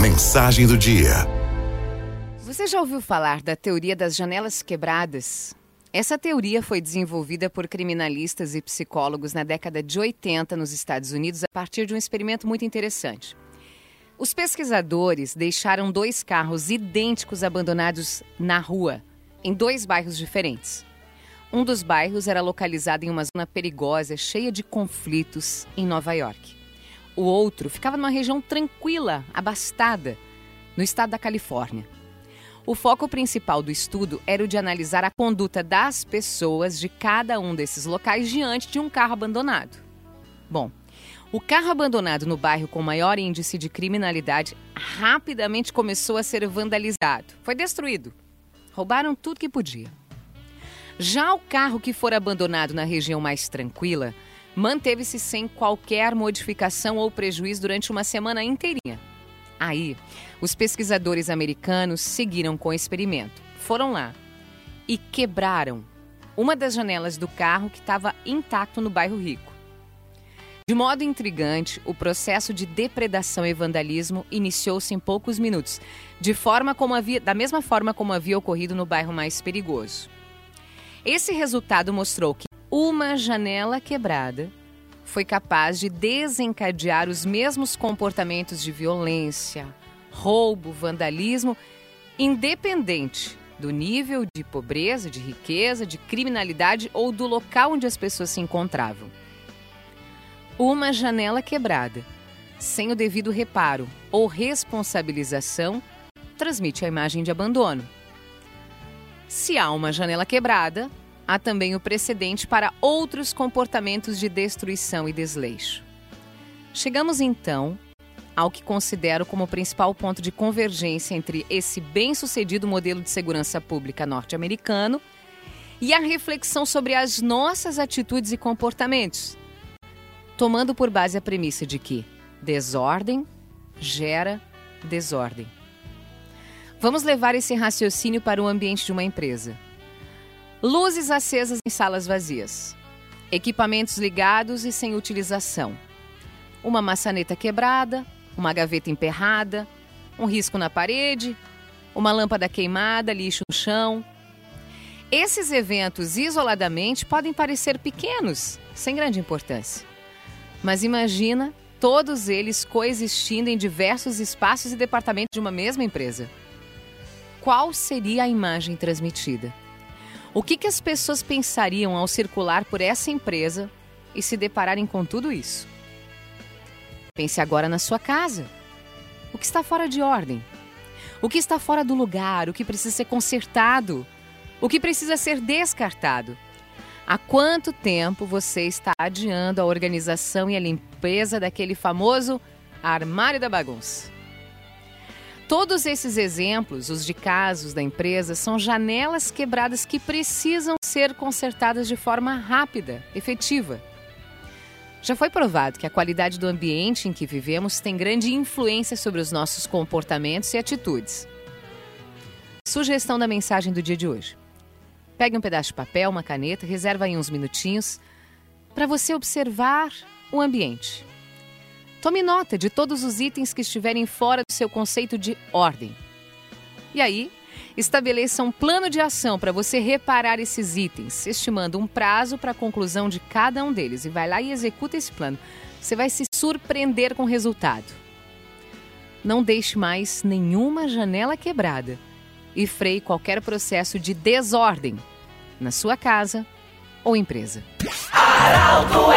Mensagem do dia. Você já ouviu falar da teoria das janelas quebradas? Essa teoria foi desenvolvida por criminalistas e psicólogos na década de 80 nos Estados Unidos a partir de um experimento muito interessante. Os pesquisadores deixaram dois carros idênticos abandonados na rua, em dois bairros diferentes. Um dos bairros era localizado em uma zona perigosa, cheia de conflitos, em Nova York. O outro ficava numa região tranquila, abastada, no estado da Califórnia. O foco principal do estudo era o de analisar a conduta das pessoas de cada um desses locais diante de um carro abandonado. Bom, o carro abandonado no bairro com maior índice de criminalidade rapidamente começou a ser vandalizado. Foi destruído. Roubaram tudo que podia. Já o carro que for abandonado na região mais tranquila manteve-se sem qualquer modificação ou prejuízo durante uma semana inteirinha. Aí, os pesquisadores americanos seguiram com o experimento. Foram lá e quebraram uma das janelas do carro que estava intacto no bairro Rico. De modo intrigante, o processo de depredação e vandalismo iniciou-se em poucos minutos, de forma como havia, da mesma forma como havia ocorrido no bairro mais perigoso. Esse resultado mostrou que uma janela quebrada foi capaz de desencadear os mesmos comportamentos de violência, roubo, vandalismo, independente do nível de pobreza, de riqueza, de criminalidade ou do local onde as pessoas se encontravam. Uma janela quebrada, sem o devido reparo ou responsabilização, transmite a imagem de abandono. Se há uma janela quebrada, há também o precedente para outros comportamentos de destruição e desleixo. Chegamos então ao que considero como principal ponto de convergência entre esse bem-sucedido modelo de segurança pública norte-americano e a reflexão sobre as nossas atitudes e comportamentos, tomando por base a premissa de que desordem gera desordem. Vamos levar esse raciocínio para o ambiente de uma empresa. Luzes acesas em salas vazias. Equipamentos ligados e sem utilização. Uma maçaneta quebrada, uma gaveta emperrada, um risco na parede, uma lâmpada queimada, lixo no chão. Esses eventos isoladamente podem parecer pequenos, sem grande importância. Mas imagina todos eles coexistindo em diversos espaços e departamentos de uma mesma empresa. Qual seria a imagem transmitida? O que, que as pessoas pensariam ao circular por essa empresa e se depararem com tudo isso? Pense agora na sua casa. O que está fora de ordem? O que está fora do lugar? O que precisa ser consertado? O que precisa ser descartado? Há quanto tempo você está adiando a organização e a limpeza daquele famoso armário da bagunça? Todos esses exemplos, os de casos da empresa, são janelas quebradas que precisam ser consertadas de forma rápida, efetiva. Já foi provado que a qualidade do ambiente em que vivemos tem grande influência sobre os nossos comportamentos e atitudes. Sugestão da mensagem do dia de hoje. Pegue um pedaço de papel, uma caneta, reserva aí uns minutinhos para você observar o ambiente. Tome nota de todos os itens que estiverem fora do seu conceito de ordem. E aí, estabeleça um plano de ação para você reparar esses itens, estimando um prazo para a conclusão de cada um deles. E vai lá e executa esse plano. Você vai se surpreender com o resultado. Não deixe mais nenhuma janela quebrada e freie qualquer processo de desordem na sua casa ou empresa. Aralto